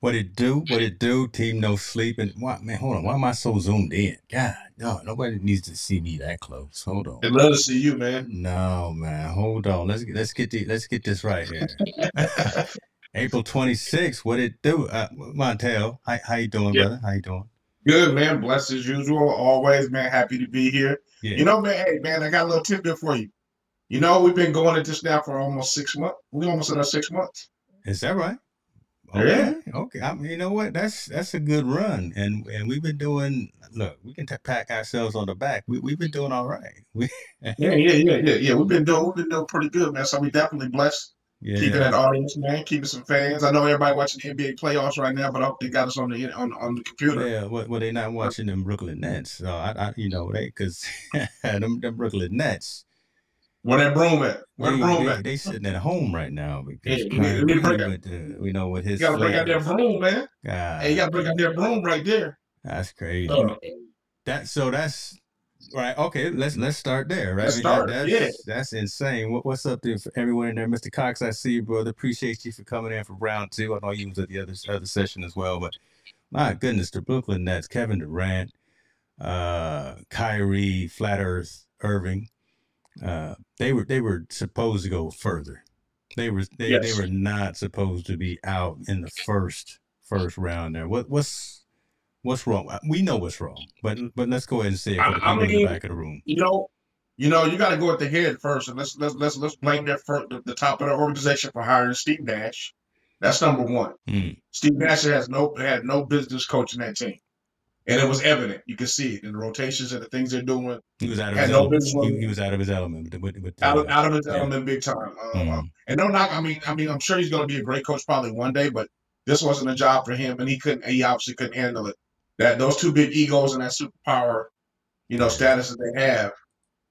What it do? What it do? Team no sleeping. Why, man, hold on. Why am I so zoomed in? God, no, nobody needs to see me that close. Hold on. I'd love to see you, man. No, man, hold on. Let's let's get the let's get this right here. April 26th. What it do? Uh, Montel, how, how you doing, Yeah. brother? How you doing? Good, man. Blessed as usual. Always, man. Happy to be here. Yeah. You know, man, hey, man, I got a little tidbit for you. You know, we've been going at this now for almost six months. We almost at our six months. Is that right? Oh, yeah. Okay. I mean, you know what? That's that's a good run, and and we've been doing. Look, we can t- pat ourselves on the back. We we've been doing all right. We, Yeah, yeah, yeah, yeah, yeah. We've been doing, we've been doing pretty good, man. So we definitely blessed. Yeah. Keeping that audience, man. Keeping some fans. I know everybody watching the NBA playoffs right now, but I hope they got us on the on on the computer. Yeah, well, well, they not watching them Brooklyn Nets, so I, I you know, they because them, them Brooklyn Nets, Where that broom at? Where they, the broom they, at? they sitting at home right now because Yeah, we we need to Kyrie bring that- with the, you know, with his You gotta bring out that broom, man. God, Hey, you gotta bring out that broom right there. that's crazy. Uh, That so that's right. Okay, let's let's start there. Right, Let's I mean, that- start, that's yeah. that's insane. What, what's up there for everyone in there, Mr. Cox? I see you, brother. Appreciate you for coming in for round two. I know you was at the other other session as well, but my goodness, the Brooklyn Nets, Kevin Durant, uh, Kyrie, Flat Earth, Irving, uh, they were they were supposed to go further. They were they, they were not supposed to be out in the first first round there. What what's what's wrong? We know what's wrong, but but let's go ahead and say it for the I- I people in the back of the room. you know, you know, you got to go at the head first, and let's let's let's let's blame that for the, the top of the organization for hiring Steve Nash. That's number one. Mm, Steve Nash has no had no business coaching that team, and it was evident. You could see it in the rotations and the things they're doing. he was out of his no element. He, he was out of his element with, with, Out of out of his yeah. element, big time. Uh, Mm. And no knock. I mean, I mean, I'm sure he's going to be a great coach probably one day, but this wasn't a job for him, and he couldn't. He obviously couldn't handle it. That those two big egos and that superpower, you know, status that they have,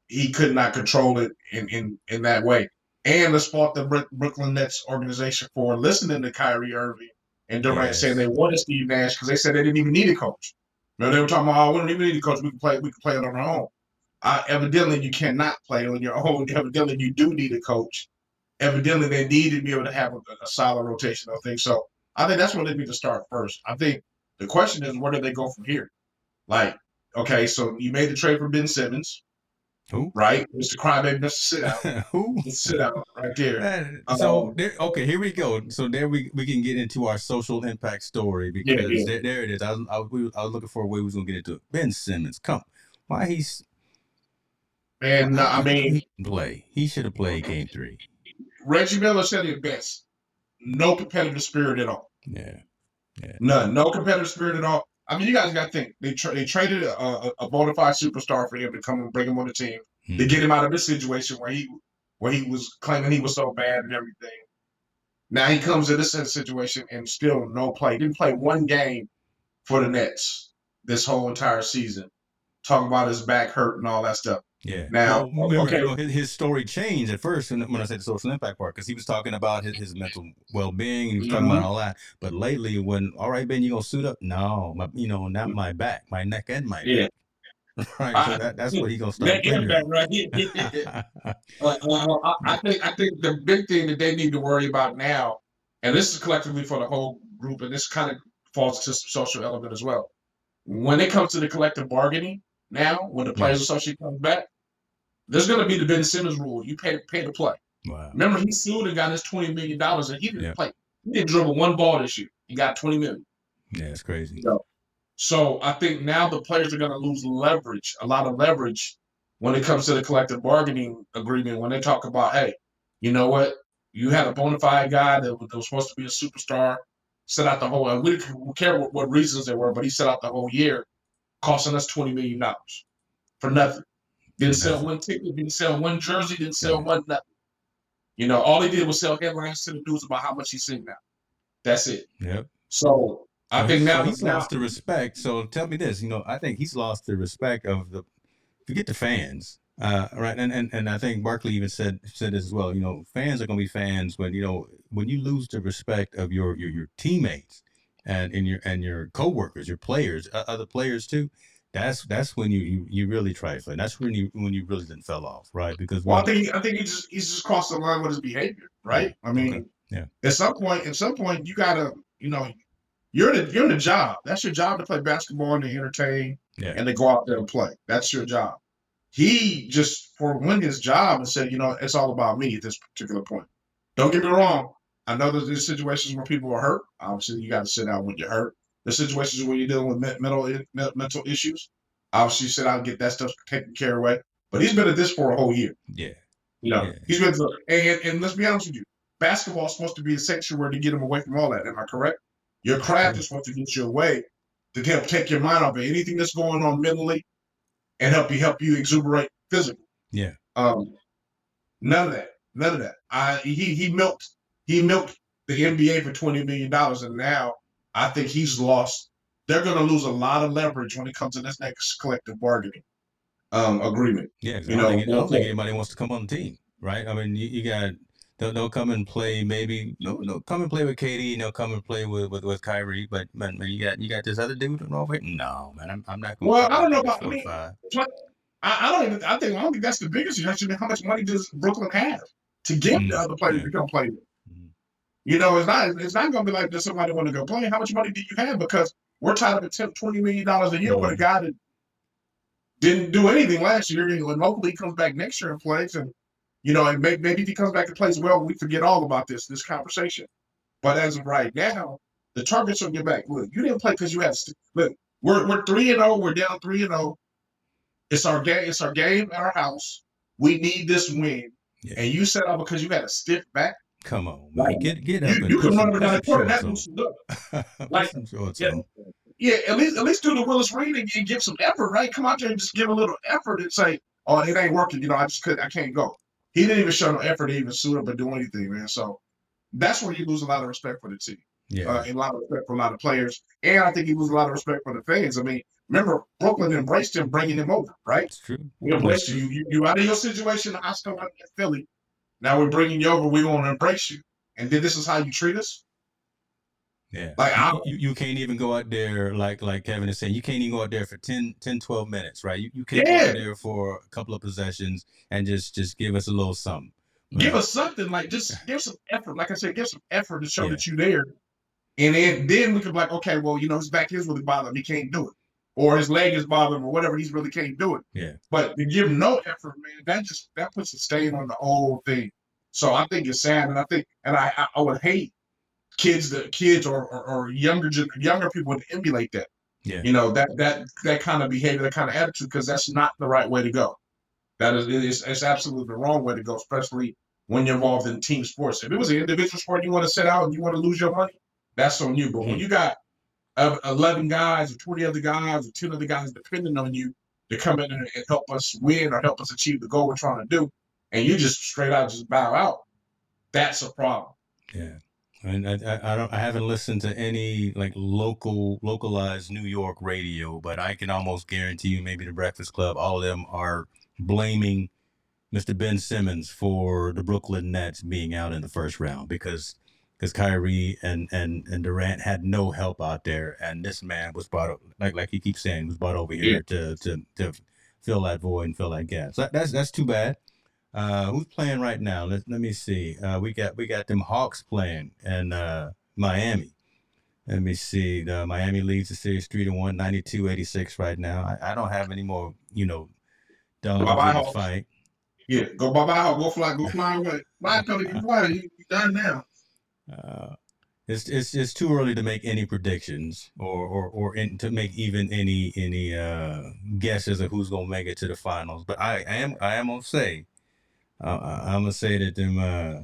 he could not control it in in in that way. And let's fault the Brooklyn Nets organization for listening to Kyrie Irving and Durant Yes. saying they wanted Steve Nash because they said they didn't even need a coach. Remember they were talking about, oh, we don't even need a coach. We can play. We can play it on our own. Uh, evidently, you cannot play on your own. Evidently, you do need a coach. Evidently, they need to be able to have a, a solid rotation of things. So I think that's where they need to start first. I think the question is, where do they go from here? Like, okay, so you made the trade for Ben Simmons, Who? right? Mr. Crybaby, Mr. Sit Out, Who? Sit Out, right there. Man, Um, so there, okay, here we go. So there we we can get into our social impact story because yeah. There, there it is. I, was- I, we- I was looking for a way we was gonna get into it. Ben Simmons, come, why he's And uh, I mean, he play? He should have played game three. Reggie Miller said it best: no competitive spirit at all. Yeah, None. No competitive spirit at all. I mean, you guys got to think they tra- they traded a, a, a bona fide superstar for him to come and bring him on the team to Mhm. get him out of this situation where he where he was claiming he was so bad and everything. Now he comes in this situation and still no play. Didn't play one game for the Nets this whole entire season. Talking about his back hurt and all that stuff. Yeah. Now, Well, remember, okay. you know, his, his story changed at first when when I said the social impact part because he was talking about his, his mental well being. He was talking Mhm. about all that. But lately, when all right, Ben, you gonna suit up? No, my, you know, not my back, my neck and my Yeah. back. Right, so that, that's what he gonna start. Figuring. back, right? Uh, uh, I, I think I think the big thing that they need to worry about now, and this is collectively for the whole group, and this kind of falls to some social element as well. When it comes to the collective bargaining, now when the players association comes back, there's going to be the Ben Simmons rule: you pay pay to play. wow. Remember, he sued and got his twenty million dollars, and he didn't play. He didn't dribble one ball this year. He got twenty million. Yeah, it's crazy. So I think now the players are going to lose leverage, a lot of leverage, when it comes to the collective bargaining agreement. When they talk about, hey, you know what, you had a bona fide guy that was, that was supposed to be a superstar, set out the whole, and we didn't care what, what reasons there were, but he set out the whole year, costing us twenty million dollars for nothing. Didn't sell one ticket, didn't sell one jersey, didn't sell one nothing. You know, all he did was sell headlines to the news about how much he's sitting now. That's it. Yep. So I So think now so he's now- lost the respect. So tell me this, you know, I think he's lost the respect of the forget the fans. Uh, right, and, and and I think Barkley even said said this as well. You know, fans are gonna be fans when you know when you lose the respect of your your, your teammates and and your and your coworkers, your players, uh, other players too. That's that's when you you, you really trifling. That's when you when you really then fell off, right? Because Well, I think I think he just he's just crossed the line with his behavior, right? I mean, Okay. Yeah. At some point, at some point, you gotta, you know, You're in a, you're in a job. That's your job to play basketball and to entertain Yeah. and to go out there and play. That's your job. He just forwent his job and said, you know, it's all about me at this particular point. Don't get me wrong. I know there's these situations where people are hurt. Obviously, you got to sit out when you're hurt. There's situations where you're dealing with mental mental issues. Obviously, said I'll get that stuff taken care of. But he's been at this for a whole year. Yeah. You know, Yeah. he's been and and let's be honest with you, basketball is supposed to be a sanctuary to get him away from all that. Am I correct? Your craft is supposed to get you away to help take your mind off of anything that's going on mentally and help you help you exuberate physically. Yeah. Um, none of that. None of that. I he he milked he milked the NBA for twenty million dollars, and now I think he's lost. They're going to lose a lot of leverage when it comes to this next collective bargaining um, agreement. Yeah, You I know, think, I don't think anybody wants to come on the team, right? I mean, you, you got they'll, they'll come and play maybe no no come and play with Katie and they'll come and play with with, with Kyrie, but man, man, you got you got this other dude over here. No, man, I'm, I'm not going. Well, I don't know about. I, I don't even. I think I don't think that's the biggest issue. How much money does Brooklyn have to get Mm, the other players yeah. to come play? with? You know, it's not. It's not going to be like does somebody want to go play? How much money do you have? Because we're tied up at 10, 20 million dollars a year with a Mhm. guy that didn't do anything last year, and hopefully he comes back next year and plays. And you know, and may, maybe if he comes back and plays well, we forget all about this this conversation. But as of right now, the target's on your back. Look, you didn't play because you had. st- Look, we're we're three and zero. We're down three and zero. It's our game. It's our game at our house. We need this win. Yeah. And you set up because you had a stiff back. Come on, man, Like, get get up You, and you put can run down the court and shorts that on. loosened up. Like, some shorts yeah. on. Yeah, at least at least do the Willis Reed and, and give some effort, right? Come out there and just give a little effort and say, "Oh, it ain't working." You know, I just could, I can't go. He didn't even show no effort to even suit up or do anything, man. So that's where you lose a lot of respect for the team, Yeah, uh, and a lot of respect for a lot of players, and I think he lose a lot of respect for the fans. I mean, remember Brooklyn embraced him, bringing him over, right? it's true. We embraced you. You, you out of your situation, I still out in Philly. Now we're bringing you over. We want to embrace you, and then this is how you treat us. Yeah. Like, you, I- you, you can't even go out there like like Kevin is saying, you can't even go out there for 10, 10 12 minutes, right? You, you can't go Yeah. out there for a couple of possessions and just just give us a little something. give us something like just give some effort. Like I said, give some effort to show Yeah. that you're there. And then then we could be like, okay, well, you know, his back is really bothering him. He can't do it. Or his leg is bothering him or whatever. He's really can't do it. Yeah. But to give no effort, man, that just that puts a stain on the whole thing. So I think it's sad, and I think, and I I, I would hate kids that kids or, or or younger younger people to emulate that. Yeah. You know that that that kind of behavior, that kind of attitude, because that's not the right way to go. That is, it is it's absolutely the wrong way to go, especially when you're involved in team sports. If it was an individual sport, you want to sit out and you want to lose your money, that's on you. But when mm. you got uh, 11 guys or 20 other guys or 10 other guys depending on you to come in and help us win or help us achieve the goal we're trying to do, and you just straight out just bow out, that's a problem. Yeah. And I, I, I don't I haven't listened to any like local localized New York radio, but I can almost guarantee you maybe the Breakfast Club, all of them are blaming Mr. Ben Simmons for the Brooklyn Nets being out in the first round because because Kyrie and, and and Durant had no help out there, and this man was brought like like he keeps saying was brought over here to to to fill that void and fill that gap. So that's that's too bad. Uh, who's playing right now? Let, let me see. Uh, we got we got them Hawks playing in uh, Miami. Let me see. The Miami leads the series three to one, 92-86 right now. I, I don't have any more, you know, dogs Bye-bye, in the Hawks. fight. Yeah, go bye bye, go fly, go fly away. Bye, you fly, you you done now. Uh, it's it's it's too early to make any predictions or or or in, to make even any any uh, guesses of who's gonna make it to the finals. But I, I am I am gonna say, uh, I- I'm gonna say that them uh,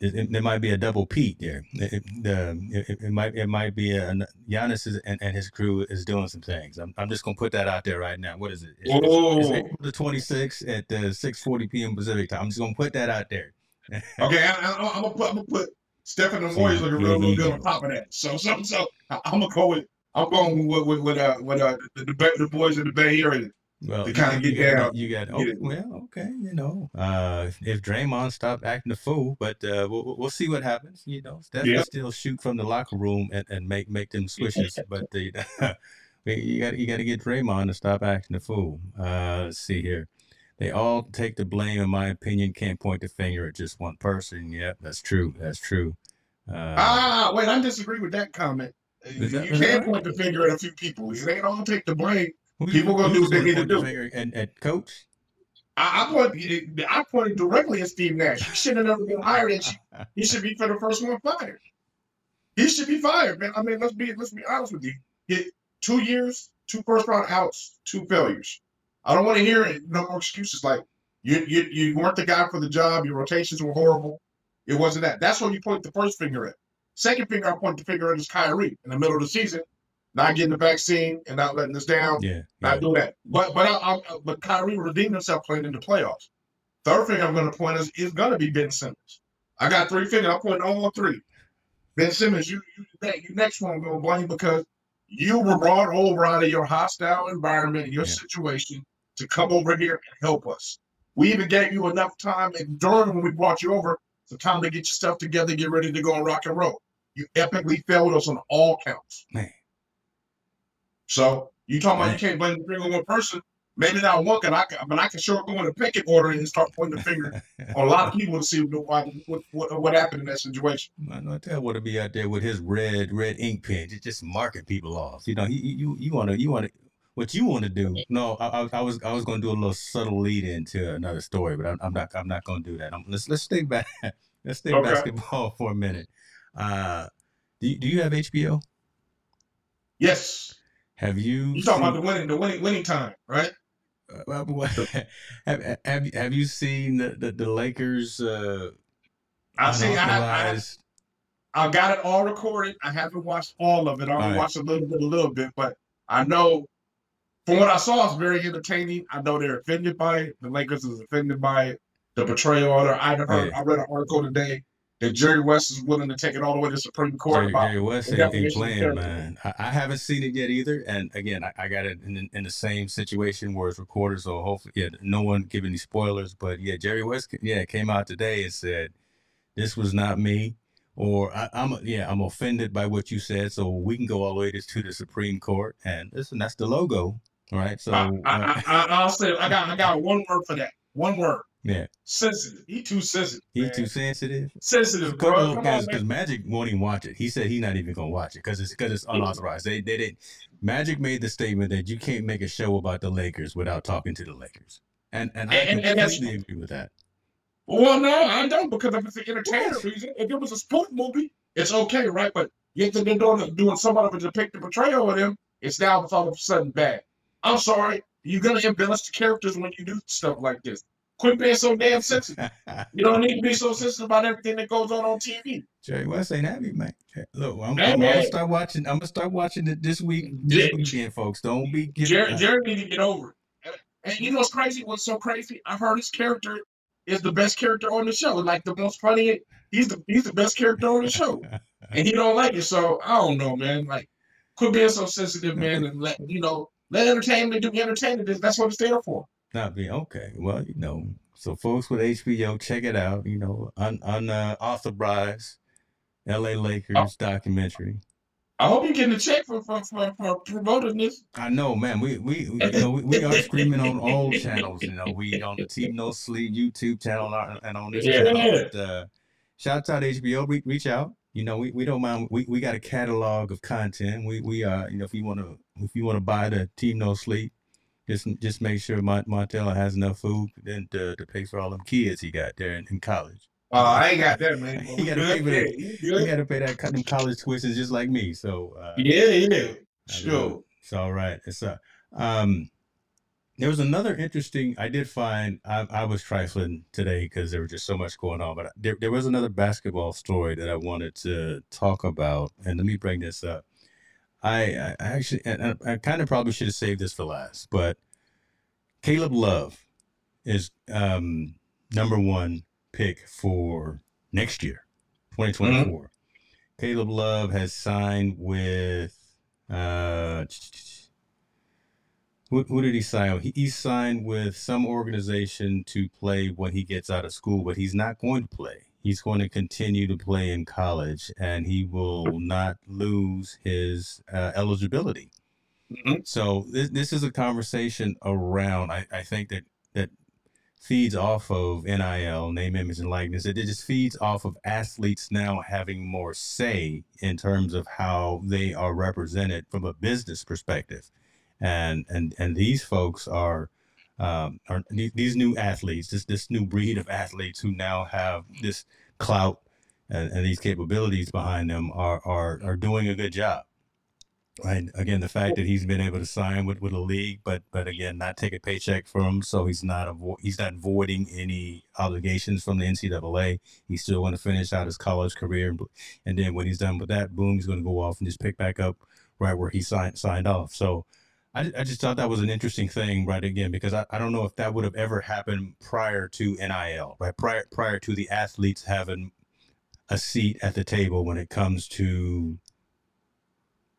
it, it- there might be a double Pete there. It, it- the it, might it might be a Giannis is, and, and his crew is doing some things. I'm, I'm just gonna put that out there right now. What is it? It's, it's. April the 26th at uh, 6:40 p.m. Pacific time. I'm just gonna put that out there. Okay, I, I'm gonna put I'm gonna put Stephen and So Moyes looking real, real you- good on top of that. So so so I, I'm gonna go with I'm going with with, with uh with uh the, the, the boys in the Bay Area. Well, to you- kinda you, get got, down, you got. Oh, well, okay, you know, uh, if, Draymond stopped acting a fool, but uh, we'll, we'll- see what happens. You know, Steph Yeah. still shoot from the locker room and, and make make them swishes, but the, you got you got to get Draymond to stop acting a fool. Uh, let's see here. They all take the blame, in my opinion. Can't point the finger at just one person. Yep, that's true. That's true. Uh, Ah, wait, I disagree with that comment. You that can't right? point the finger at a few people. They don't all take the blame. who- people gonna do what they need to point the do. finger At, coach. I, I point, I pointed directly at Steve Nash. He shouldn't have never been hired, and she- he should be for the first one fired. He should be fired, man. I mean, let's be let's be honest with you. He, two years, two first round outs, two failures. I don't want to hear it. No more excuses. Like you, you, you weren't the guy for the job. Your rotations were horrible. It wasn't that. That's what you point the first finger at. Second finger, I point the finger at is Kyrie in the middle of the season, not getting the vaccine and not letting us down. Yeah. yeah. Not do that. But but I, I, but Kyrie redeemed himself playing in the playoffs. Third finger I'm going to point is is going to be Ben Simmons. I got three fingers. I'm pointing all three. Ben Simmons, you you, ne- you next one I'm going to blame because you were brought over out of your hostile environment, your Yeah. situation, to come over here and help us. We even gave you enough time and during when we brought you over, the time to get your stuff together, get ready to go and rock and roll. You epically failed us on all counts. Man. So you talking about you can't blame the finger on one person? Maybe not one, can I can, but I can sure go in a picket order and start pointing the finger on a lot of people to see what what, what, what happened in that situation. I know tell what to be out there with his red red ink pen, just, just marking people off. You know, you you you want to you want to what you want to do. No, I, I, I was I was going to do a little subtle lead into another story, but I'm, I'm not I'm not going to do that. I'm, let's let's stay back. Let's stay Okay. basketball for a minute. Uh, do you, do you have HBO? Yes, Have you? you talking about the winning the winning winning time, right? uh, what- have, have have you seen the the, the Lakers? Uh, I see. I, have, I, have, unauthorized- I got it all recorded. I haven't watched all of it. I only Alright. watched a little bit, a little bit, but I know from what I saw, it's very entertaining. I know they're offended by it. The Lakers is offended by it. The betrayal order. I heard. Yeah. I read an article today that Jerry West is willing to take it all the way to Supreme Court Jerry, about Jerry West ain't, playing, man. I, I haven't seen it yet either. And again, I, I got it in, in the same situation where it's recorded. So hopefully, yeah, no one give any spoilers. But yeah, Jerry West, yeah, came out today and said, this was not me. Or I, I'm, yeah, I'm offended by what you said. So we can go all the way to, to the Supreme Court. And listen, that's the logo, right? So, I, uh, I, I, I'll say I got I got one word for that. One word. yeah, Sensitive. He too sensitive. he man. too sensitive. sensitive, bro. Because. Magic won't even watch it. He said he's not even gonna watch it because it's because it's unauthorized. They they did. Magic made the statement that you can't make a show about the Lakers without talking to the Lakers, and and I And- and completely agree with that. Well, no, I don't because if it's an entertainment reason, if it was a sport movie, it's okay, right? But yet they're doing doing somewhat of a depict the portrayal of them, it's now all of a sudden bad. I'm sorry, you're gonna embellish the characters when you do stuff like this. Quit being so damn sensitive. You don't need to be so sensitive about everything that goes on on TV. Jerry West ain't happy, man. Look, I'm, Hey, I'm, man. gonna start watching. I'm gonna start watching it this week. This Yeah. weekend, folks. Don't be. Jerry, Jerry need to get over it. And, and you know what's crazy? What's so crazy? I heard his character is the best character on the show. Like the most funny. He's the he's the best character on the show. and he don't like it. So I don't know, man. Like, quit being so sensitive, man, and let you know let entertainment do entertainment. That's what it's there for. Not be okay. Well, you know, so folks with HBO, check it out. You know, un, un uh, authorized L.A. Lakers Oh. documentary. I hope you're getting a check for for, for, for promoting this. I know, man. We we we- you know we, we are screaming on all channels. You know, we on the Team No Sleep YouTube channel and on- and on this Yeah. channel. But, uh, shout out to HBO. Re- reach out. You know, we, we don't mind. We, we got a catalog of content. We we uh you know if you want to if you want to buy the Team No Sleep, just just make sure Mont- Montella has enough food then to, to pay for all them kids he got there in, in college. Oh, I ain't got that, man. You gotta pay for that. Yeah, You you got good? to pay that them college tuitions just like me. So uh, yeah, yeah. Sure. It's all right. It's uh um there was another interesting I did find I, I was trifling today because there was just so much going on, but there, there was another basketball story that I wanted to talk about. And let me bring this up. I, I actually and I, I kind of probably should have saved this for last, but Caleb Love is um number one pick for next year, 2024. Caleb Love has signed with uh who, who did he sign? He, he signed with some organization to play when he gets out of school, but he's not going to play. He's going to continue to play in college, and he will not lose his uh, eligibility. Mhm. So this this is a conversation around. I, I think that that feeds off of NIL, name, image, and likeness. It, it just feeds off of athletes now having more say in terms of how they are represented from a business perspective, and and and these folks are. Um, are these new athletes, this this new breed of athletes who now have this clout and, and these capabilities behind them are, are are doing a good job. And Again, the fact that he's been able to sign with, with a league, but but again, not take a paycheck from him, so he's not avo- he's not voiding any obligations from the NCAA. He's still going to finish out his college career, and then when he's done with that, boom, he's going to go off and just pick back up right where he signed signed off. So, I, I just thought that was an interesting thing, right? Again, because I, I don't know if that would have ever happened prior to NIL, right? Prior prior to the athletes having a seat at the table when it comes to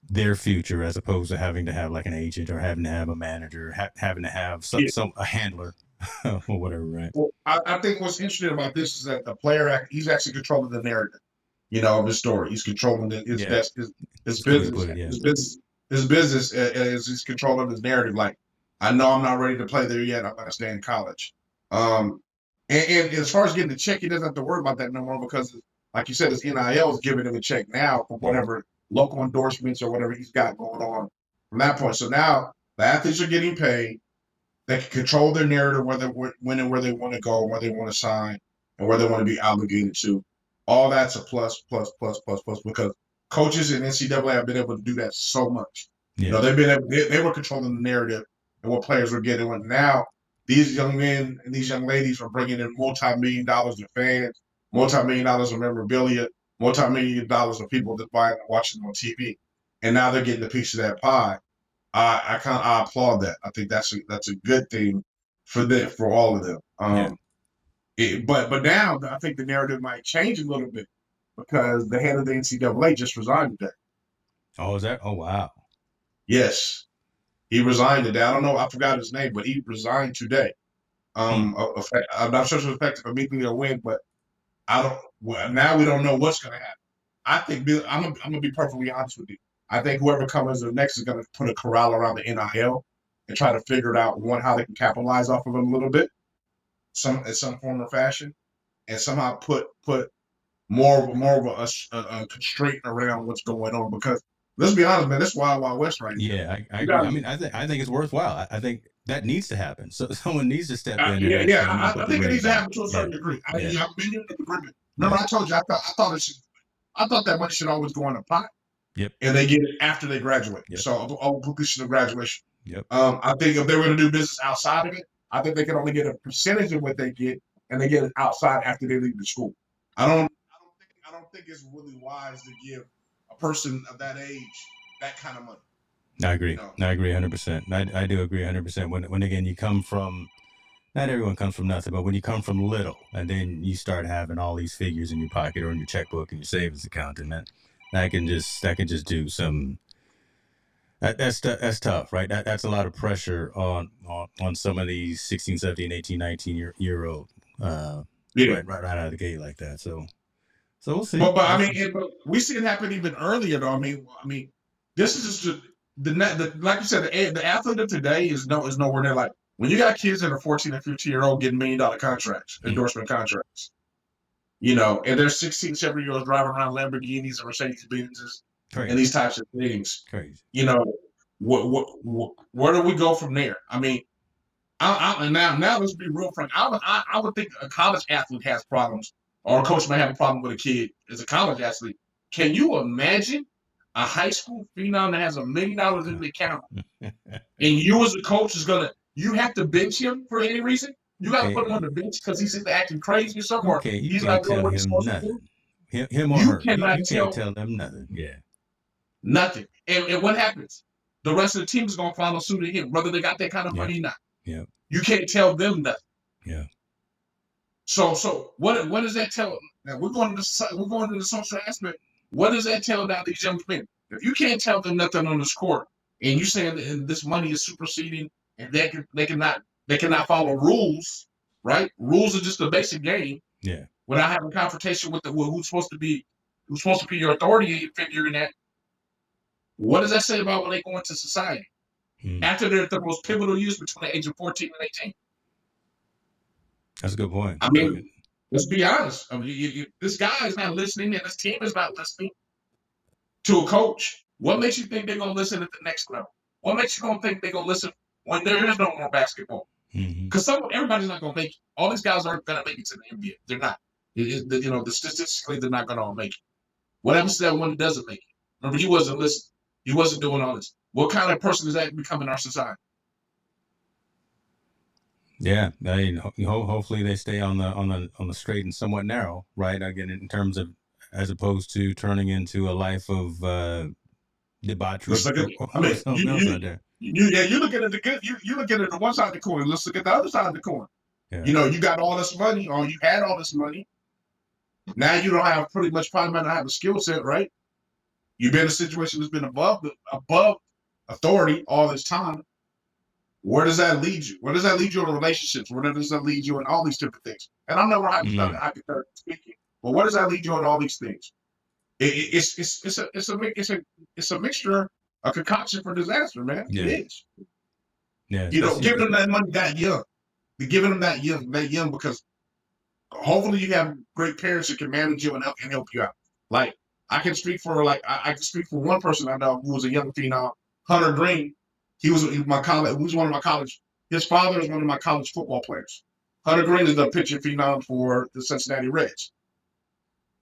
their future as opposed to having to have like an agent or having to have a manager, ha- having to have some, yeah. some a handler or whatever, right? Well, I, I, think what's interesting about this is that the player he's actually controlling the narrative, you know, of his story. He's controlling the, his, yeah. best, his, his business, it, yeah. his business, his business is he's controlling his narrative. Like, I know I'm not ready to play there yet. I'm going to stay in college. Um, and, and, as far as getting the check, he doesn't have to worry about that no more because like you said, his NIL is giving him a check now for whatever local endorsements or whatever he's got going on from that point. So now the athletes are getting paid. They can control their narrative, whether when and where they want to go, where they want to sign, and where they want to be obligated to. All that's a plus, plus, plus, plus, plus, because coaches in NCAA have been able to do that so much. Yeah. You know, they've been able, they, they were controlling the narrative and what players were getting. And now these young men and these young ladies are bringing in multi-million dollars to fans multi-million dollars of memorabilia, multi-million dollars of people that buy and watching on TV, and now they're getting a piece of that pie. I, I kind of I applaud that. I think that's a, that's a good thing for them for all of them. Um, yeah. it, but but now I think the narrative might change a little bit because the head of the NCAA just resigned today. Oh, is that? Oh, wow. Yes, he resigned today. I don't know. I forgot his name, but he resigned today. Um, hmm. I'm not sure if it's effective immediately or when, but I don't. Well, now we don't know what's going to happen. I think I'm. Gonna, I'm going to be perfectly honest with you. I think whoever comes next is going to put a corral around the NIL and try to figure it out one how they can capitalize off of it a little bit, some in some form or fashion, and somehow put put more more of a, a, a constraint around what's going on because let's be honest, man, this wild wild west right yeah, now. Yeah, I, I, I, mean, I think I think it's worthwhile. I, I think that needs to happen. So someone needs to step uh, in. yeah, yeah. I, I think it needs to happen to a certain yeah. degree. I mean, yeah. I'm in agreement. Remember, I told you I thought I thought it should. I thought that money should always go in a pot. Yep. And they get it after they graduate. Yep. So, oh, completion of graduation. Yep. Um, I think if they were going to do business outside of it, I think they can only get a percentage of what they get, and they get it outside after they leave the school. I don't. I think. I don't think it's really wise to give a person of that age that kind of money. I agree. I agree 100%. I, I do agree 100%. When, when again, you come from, not everyone comes from nothing, but when you come from little and then you start having all these figures in your pocket or in your checkbook and your savings account, and that, that can just, that can just do some, that, that's, that's tough, right? That, that's a lot of pressure on, on, on some of these 16, 17, 18, 19 year, year old, uh, yeah. right, right, right out of the gate like that. So, so we'll see. But, but I mean, it, but we see it happen even earlier though. I mean, I mean, this is just the, the like you said, the, the athlete of today is no is nowhere near like when you got kids that are 14 and 15 year old getting million dollar contracts, mm-hmm. endorsement contracts, you know, and they're 16, 17 year olds driving around Lamborghinis and Mercedes Benzes and these types of things. Crazy. You know, what, what, what, where do we go from there? I mean, I, I, now, now let's be real frank. I would, I, I would think a college athlete has problems, or a coach may have a problem with a kid as a college athlete. Can you imagine a high school phenom that has a million dollars in the account, and you as a coach is gonna you have to bench him for any reason. You got to okay. put him on the bench because he's acting crazy or something. Okay, you he's can't not tell him nothing. Him, him or you her. Cannot you, you tell, can't tell them nothing. Yeah. Nothing. And, and what happens? The rest of the team is going to follow suit of him, whether they got that kind of yeah. money or not. Yeah. You can't tell them nothing. Yeah. So, so what? What does that tell? Now we're going to the we're going to the social aspect. What does that tell about these young men? If you can't tell them nothing on this court, and you saying that this money is superseding, and they can they cannot they cannot follow rules, right? Rules are just a basic game. Yeah. Without having a confrontation with the with who's supposed to be who's supposed to be your authority figure in that. What does that say about when they go into society? Hmm. After they're at the most pivotal years between the age of 14 and 18. That's a good point. I mean, let's be honest. I mean, you, you, this guy is not listening, and this team is not listening to a coach. What makes you think they're gonna listen at the next level? What makes you gonna think they're gonna listen when there is no more basketball? Mm-hmm. Because some everybody's not gonna make it. All these guys aren't gonna make it to the NBA. They're not. It- it- you know, the statistically they're not gonna all make it. What happens to that one that doesn't make it? Remember, he wasn't listening. He wasn't doing all this. What kind of person is that becoming in our society? Yeah, I mean, ho- ho- hopefully they stay on the on the on the straight and somewhat narrow, right? Again, in terms of as opposed to turning into a life of uh, debauchery Let's look at- or, I mean, you- you-. You yeah, you looking at the good. You you looking at the one side of the coin. Let's look at the other side of the coin. Yeah. You know, you got all this money, or you had all this money. Now you don't have pretty much probably not have a skill set, right? You've been in a situation that's been above the above authority all this time. Where does that lead you? Where does that lead you in relationships? Where does that lead you in all these different things? And I'm never Mm. hypothetically speaking, but where does that lead you in all these things? It, it- it's it's it's a it's a it's a it's a mixture, a concoction for disaster, man. Yeah. It is. Yeah, You know, giving them that money that young, giving them that young, that young because hopefully you have great parents that can manage you and help and help you out. Like I can speak for like I, I can speak for one person I know who was a young phenom, Hunter Greene. He was he was my college. He was one of my college. His father is one of my college football players. Hunter Greene is the pitching phenom for the Cincinnati Reds.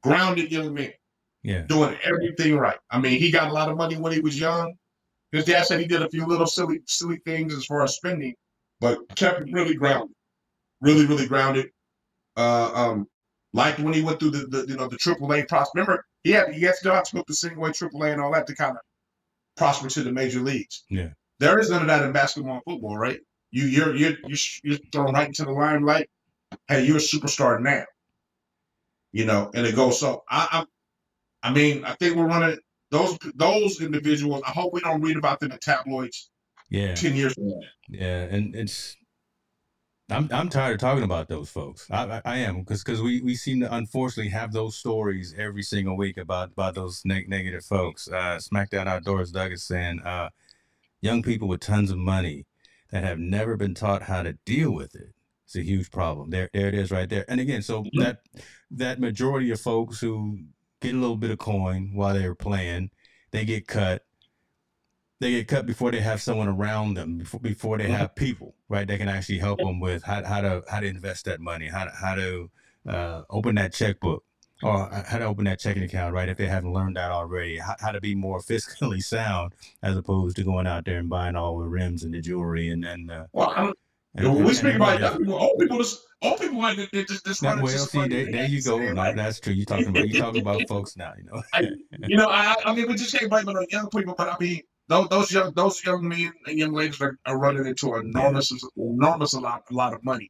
Grounded young man yeah, doing everything right. I mean, he got a lot of money when he was young. His dad said he did a few little silly, silly things as far as spending, but kept him really grounded, really, really grounded. Uh, um, like when he went through the, the you know the Triple A process. Remember, he had he had to have to go the single A Triple A and all that to kind of prosper to the major leagues. Yeah. There is none of that in basketball and football, right? You you're you're you're, you're thrown right into the limelight. Hey, you're a superstar now. You know, and it goes so. I, I I mean, I think we're running those those individuals. I hope we don't read about them in tabloids yeah, ten years from now. yeah, and it's. I'm I'm tired of talking about those folks. I I, I am because because we we seem to unfortunately have those stories every single week about about those neg- negative folks. Uh, Smackdown Outdoors Doug is saying, uh, young people with tons of money that have never been taught how to deal with it. It's a huge problem. There there it is right there. And again, so Mhm. that that majority of folks who get a little bit of coin while they're playing, they get cut. They get cut before they have someone around them, before before they Mhm. have people, right? They can actually help them with how, how to how to invest that money, how to how to uh, open that checkbook, or how to open that checking account, right? If they haven't learned that already, how, how to be more fiscally sound as opposed to going out there and buying all the rims and the jewelry and then. uh, Well, I'm, and, when we and speak about else. young people, old people, just old people they, they just, just Now, well, just see, there, there you go. No, like- that's true. You talking about you talking about folks now, you know. I- you know, I, I mean, we just can't blame it on young people, but I mean, those, those young, those young men and young ladies are, are running into enormous, enormous a lot, a lot of money.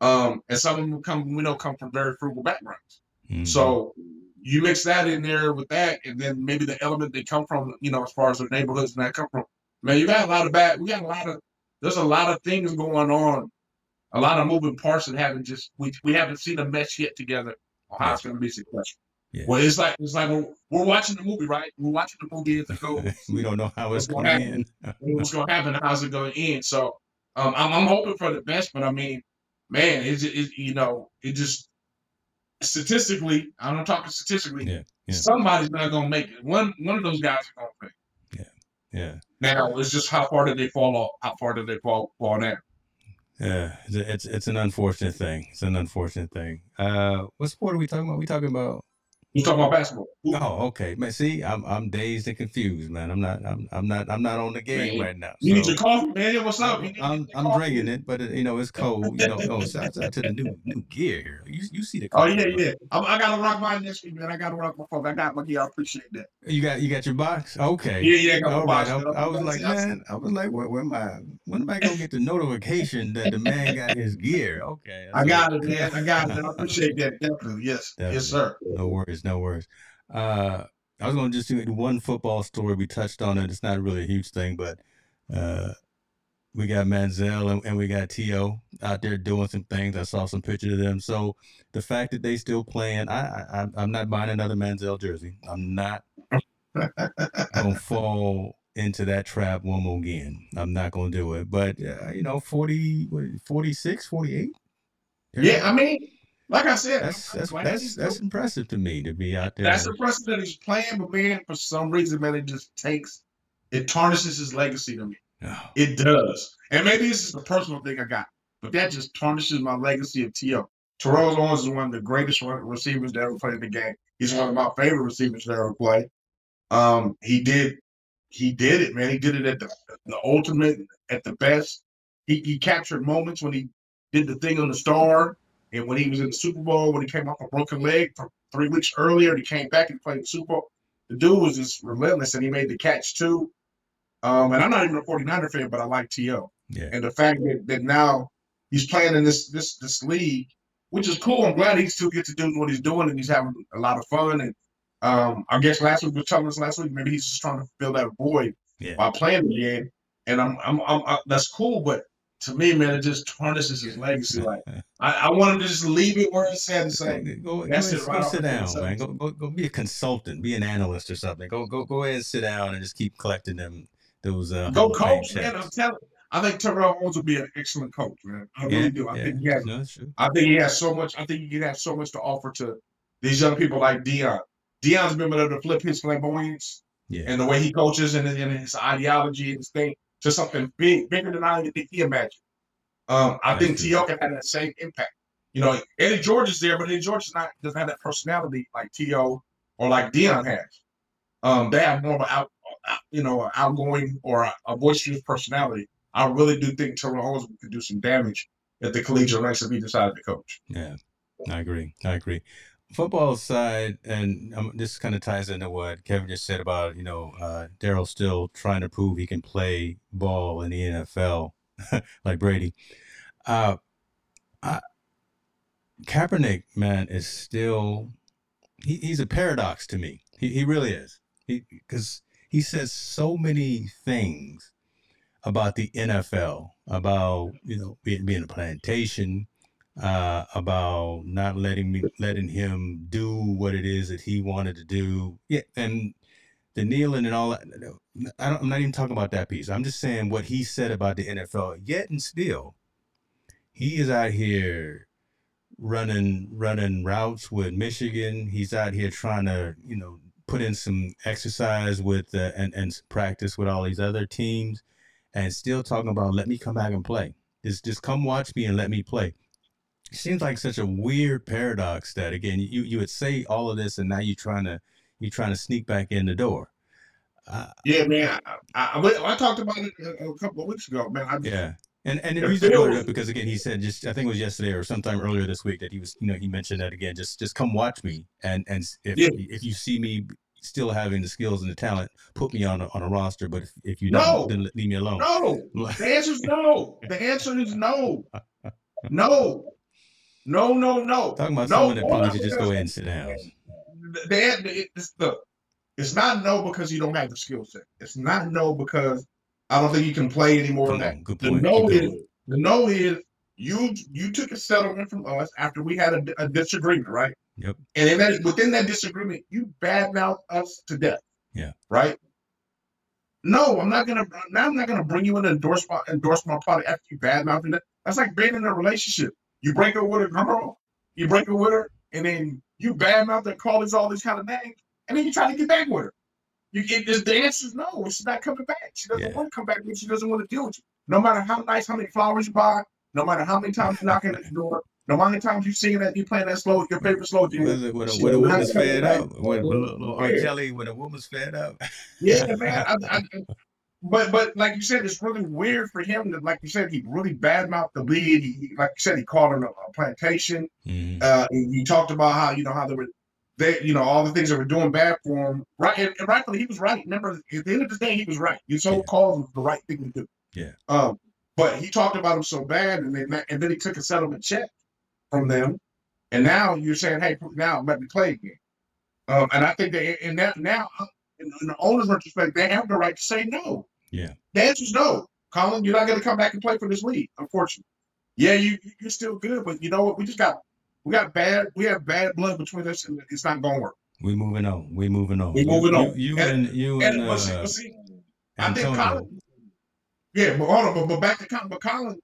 Um, and some of them come, we know, come from very frugal backgrounds. Mhm. So you mix that in there with that, and then maybe the element they come from, you know, as far as their neighborhoods and that come from. Man, you got a lot of bad. We got a lot of. There's a lot of things going on, a lot of moving parts that haven't just we we haven't seen a mesh yet together on how it's going to be successful. Yeah. Well, it's like it's like we're, we're watching the movie, right? We're watching the movie as it goes. we don't know how it's gonna end. in. what's going to happen how's it going to end. So um, I'm, I'm hoping for the best, but I mean, man, it's it, you know, it just statistically, I'm talking statistically, Yeah, yeah. somebody's not going to make it. One one of those guys are going to make it. Yeah, Now it's just how far did they fall off? How far did they fall fall down? yeah. It's it's, it's an unfortunate thing. It's an unfortunate thing. Uh, what sport are we talking about? We talking about? You talking about basketball? Oh, okay. Man, see, I'm I'm dazed and confused, man. I'm not I'm I'm not I'm not on the game Man, right now. You need your coffee, man. What's up? You I'm I'm coffee. drinking it, but it, you know it's cold. You know, oh, shouts out to the new new gear here. You you see the Oh yeah, bro. yeah. I, I gotta rock mine this week, man. I gotta rock my phone. I got my gear. I appreciate that. You got you got your box? Okay. Yeah, yeah. I got my All right. box, I. I was like, man, I was like, where, where am I? When am I gonna get the notification that the man got his gear? Okay. I got it, man. I got it. I appreciate that. Definitely. Yes. Definitely. Yes, sir. No worries, no worries. Uh, I was gonna just do one football story. We touched on it. It's not really a huge thing, but uh, we got Manziel and, and we got T.O. out there doing some things. I saw some pictures of them. So the fact that they still playing, I, I I'm- I'm not buying another Manziel jersey. I'm not gonna fall into that trap one more again. I'm not gonna do it. But uh, you know, 40, 46, 48? Yeah, I mean, like I said, That's that's that's that's impressive to me to be out there. that's impressive that he's playing, but man, for some reason, man, it just takes it tarnishes his legacy to me. Oh, It does. And maybe this is a personal thing I got, but that just tarnishes my legacy of T.O. Terrell Owens is one of the greatest receivers that ever played the game. He's one of my favorite receivers that ever played. Um, he did, he did it, man. He did it at the, the ultimate, at the best. He, he captured moments when he did the thing on the star, and when he was in the Super Bowl, when he came off a broken leg from three weeks earlier, and he came back and played the Super Bowl. The dude was just relentless, and he made the catch too. Um, and I'm not even a 49er fan, but I like T.O. yeah. And the fact that, that now he's playing in this this this league, which is cool. I'm glad he still gets to do what he's doing and he's having a lot of fun. And um, I guess last week was telling us last week maybe he's just trying to fill that void Yeah. by playing the game. And I'm, I'm, I'm, i that's cool, but to me, man, it just tarnishes his legacy. Like I, I want him to just leave it where it's at and say, Go, go, That's go, it ahead, right go sit down, man. Go, go, go be a consultant, be an analyst or something. Go, go, go ahead and sit down and just keep collecting them those uh, "Go Hall of Fame coach, man." I'm telling. I think Terrell Owens would be an excellent coach, man. I really Yeah, do. I yeah. think he has No. I think he has so much. I think he can have so much to offer to these young people like Deion. Deion's been able to flip his flamboyance Yeah, and the way he coaches and, and his ideology and his thing to something big, bigger than I think he imagined. Um, I think. T.O. can have that same impact. You know, Eddie George is there, but Eddie George is not doesn't have that personality like T.O. or like Deion has. Um, they have more of an out, out- you know, outgoing or a, a boisterous personality. I really do think Terrell Owens could do some damage at the collegiate ranks if he decided to coach. yeah. I agree. I agree. Football side, and um, this kind of ties into what Kevin just said about you know uh, Daryl still trying to prove he can play ball in the NFL like Brady. Uh, I, Kaepernick, man, is still he, he's a paradox to me. He he really is. He because he says so many things about the NFL, about you know being, being a plantation, uh, about not letting me letting him do what it is that he wanted to do. Yeah, and the kneeling and all that. I don't, I'm not even talking about that piece. I'm just saying what he said about the NFL. Yet and still, he is out here running running routes with Michigan. He's out here trying to you know put in some exercise with uh, and and practice with all these other teams, and still talking about let me come back and play. Just just come watch me and let me play. It seems like such a weird paradox that again you you would say all of this and now you're trying to you're trying to sneak back in the door. Uh, Yeah, man. I, I, I, I talked about it a, a couple of weeks ago, man. I, yeah. And and the reason I brought it up because again he said just I think it was yesterday or sometime earlier this week that he was you know he mentioned that again just just come watch me and and if Yeah. if you see me still having the skills and the talent put me on a, on a roster but if, if you No. don't then leave me alone. No, the answer is no. The answer is no. No. No, no, no. Talking about no, someone that probably should just go ahead and sit down. The, the, it's, the, it's not no because you don't have the skill set. It's not no because I don't think you can play anymore Come than that. on, good The point. no Keep is the no is you you took a settlement from us after we had a, a disagreement, right? Yep. And in that, within that disagreement, you badmouth us to death. Yeah. Right. No, I'm not gonna. Now I'm not gonna bring you in and endorse my endorse my product after you badmouthing that. That's like being in a relationship. You break up with a girl, you break up with her, and then you badmouth her, call us all these kind of names, and then you try to get back with her. You get this. The answer is no. She's not coming back. She doesn't Yeah. want to come back. She doesn't want to deal with you. No matter how nice, how many flowers you buy, no matter how many times you knock on the door, no matter how many times you singing that you playing that slow, your favorite slow. When, jam. a- when, a, She a woman's fed back. up, when, when a little R. Yeah. Kelly, when a woman's fed up. Yeah, man. I, I, but but like you said, it's really weird for him to like you said he really badmouthed the lead. He, like you said, he called him a, plantation. Mhm. Uh, he, talked about how you know how they were, they you know all the things that were doing bad for him. Right, and, and rightfully he was right. Remember, at the end of the day, he was right. His whole Yeah. cause was the right thing to do. Yeah. Um, but he talked about him so bad, and then and then he took a settlement check from them, and now you're saying, hey, now let me play again. Um, and I think that in that now, in, in the owner's retrospect, they have the right to say no. Yeah. The answer is no. Colin, you're not going to come back and play for this league, unfortunately. Yeah, you you're still good, but you know what? We just got we got bad we have bad blood between us, and it's not going to work. We moving on. We moving on. We moving on. You And- and you And and see, uh, but see, I think Colin. Yeah, but hold on, but, but back to Colin. But Colin,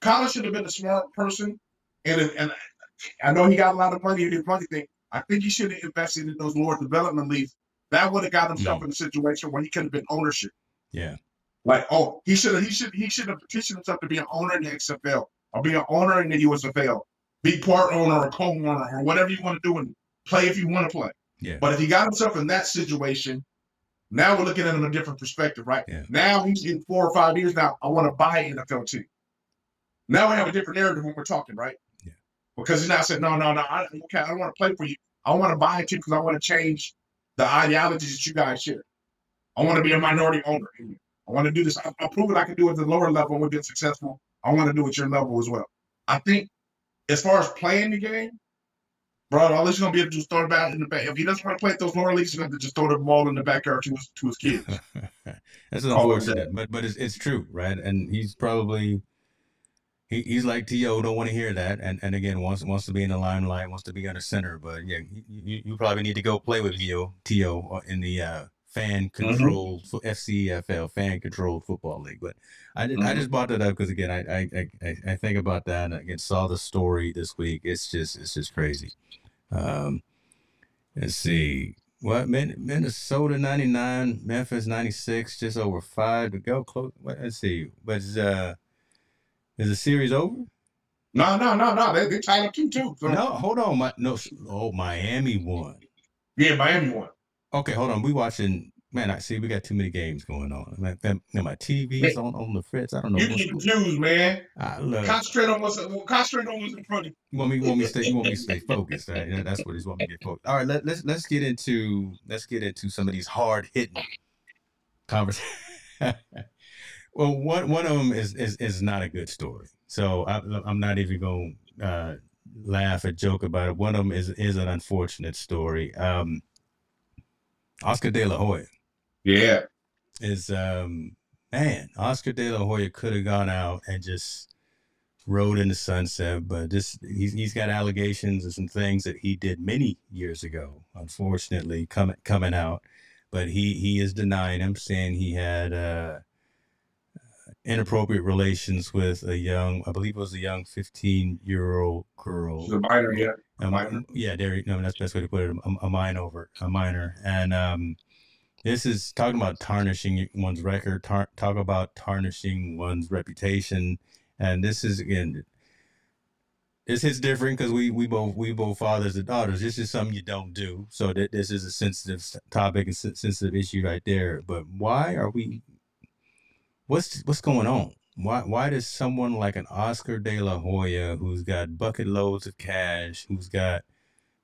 Colin should have been a smart person And and I know he got a lot of money in his money thing. I think he should have invested in those lower development leagues. That would have got himself in a situation where he could have been ownership. Yeah. Like, oh, he should have he should he should have petitioned himself to be an owner in the XFL or be an owner in the USFL. Be part owner or co-owner or whatever you want to do and play if you want to play. Yeah. But if he got himself in that situation, now we're looking at him in a different perspective, right? Yeah. Now he's in four or five years now. I want to buy an NFL team. Now we have a different narrative when we're talking, right? Yeah. Because he's now said, no, no, no, I, okay, I don't want to play for you. I want to buy a team because I want to change the ideologies that you guys share. I want to be a minority owner. I want to do this. I, I prove it I can do it at the lower level and we've been successful. I want to do it at your level as well. I think as far as playing the game, bro, all he's gonna be able to is throw it back in the back. If he doesn't want to play at those lower leagues, he's gonna to just throw the ball in the backyard to his to his kids. That's unfortunate, but but it's it's true, right? And he's probably he, he's like T.O don't want to hear that, and and again wants wants to be in the limelight, wants to be under center. But yeah, you, you, probably need to go play with T.O T.O in the uh, fan controlled FCFL fan controlled football league. But I did, I Mhm. just brought that up because again I, I I I- I think about that and again saw the story this week. It's just it's just crazy. Um, let's see. What Minnesota ninety nine, Memphis ninety six, just over five to go. Close. Let's see. But uh, is the series over? No, no, no, no. They they tied up two two. So, No, hold on. My no. Oh, Miami won. Yeah, Miami won. Okay, hold on. We watching. Man, I see. We got too many games going on. Man, that- man, my TV's on on the fritz. I don't know. You get confused, man. I love. Concentrate on what's concentrate on what's in front of you. You want me? You want me stay? You want me stay focused? Right? That's what he's want me to get focused. All right, let, let's let's get into let's get into some of these hard hitting conversations. well, one one of them is is is not a good story. So I, I'm not even going to uh, laugh or joke about it. One of them is is an unfortunate story. Um, Oscar De La Hoya Yeah. is um man, Oscar De La Hoya could have gone out and just rode in the sunset, but this he's he's got allegations and some things that he did many years ago, unfortunately, coming coming out. But he he is denying them, saying he had uh inappropriate relations with a young I believe it was a young fifteen year old girl. The minor, yeah. A minor. yeah, there. No, that's the best way to put it. A, a minor, a minor, and um, this is talking about tarnishing one's record. Tar- talk about tarnishing one's reputation, and this is again. This is different because we we both we both fathers and daughters. This is something you don't do. So that this is a sensitive topic and sen- sensitive issue right there. But why are we? What's what's going on? Why why does someone like an Oscar De La Hoya, who's got bucket loads of cash, who's got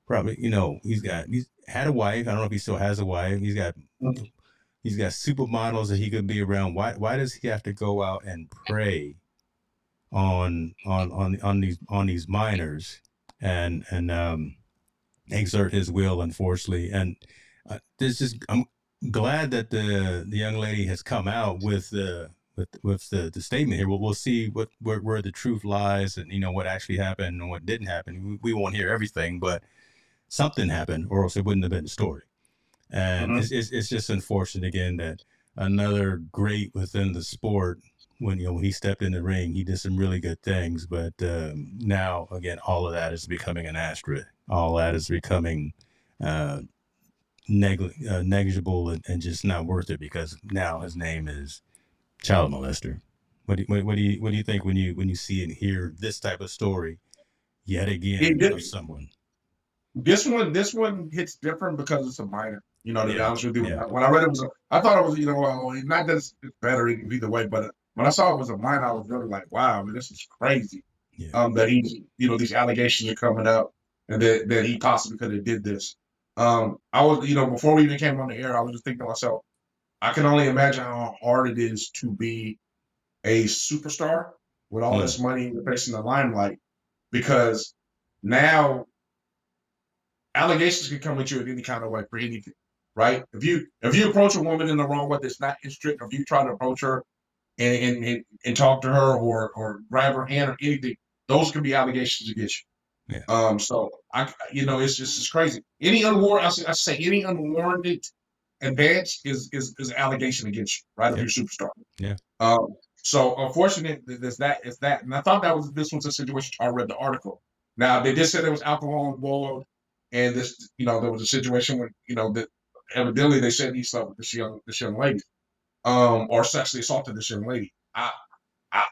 probably you know he's got he's had a wife. I don't know if he still has a wife. He's got Mhm. he's got supermodels that he could be around. Why why does he have to go out and prey on on on on these on these minors and and um exert his will unfortunately and uh, this is I'm glad that the the young lady has come out with the with with the, the statement here. We'll, we'll see what where, where the truth lies and you know what actually happened and what didn't happen. We, we won't hear everything, but something happened, or else it wouldn't have been a story. And Mhm. it's, it's it's just unfortunate again that another great within the sport when you know when he stepped in the ring, he did some really good things, but um, now again all of that is becoming an asterisk. All that is becoming uh, negli- uh, negligible and, and just not worth it because now his name is child molester. What do you, what, what do you what do you think when you when you see and hear this type of story yet again did- of someone? This one, this one hits different because it's a minor. You know, to be Yeah, honest with you, yeah. when I read it, was a, I thought it was, you know, well, not that it's it's better either way, but when I saw it was a minor, I was really like, wow, man, this is crazy. Yeah. Um, that he, you know, these allegations are coming up, and that that he possibly could have did this. Um, I was, you know, before we even came on the air, I was just thinking to myself, I can only imagine how hard it is to be a superstar with all Mm. this money facing the limelight, because now allegations can come at you in any kind of way for anything, right? If you if you approach a woman in the wrong way that's not strict, or if you try to approach her and and, and, and talk to her or or grab her hand or anything, those can be allegations against you. Yeah. Um. So I, you know, it's just it's crazy. Any unwarranted, I say, I say any unwarranted advance is is is an allegation against you, right? Yeah. If you're a superstar. Yeah. Um. So unfortunate that there's that is that, and I thought that was this was a situation. I read the article Now they did say there was alcohol involved, and this, you know, there was a situation where, you know, that evidently they said he slept with this young this young lady, um, or sexually assaulted this young lady. I, I,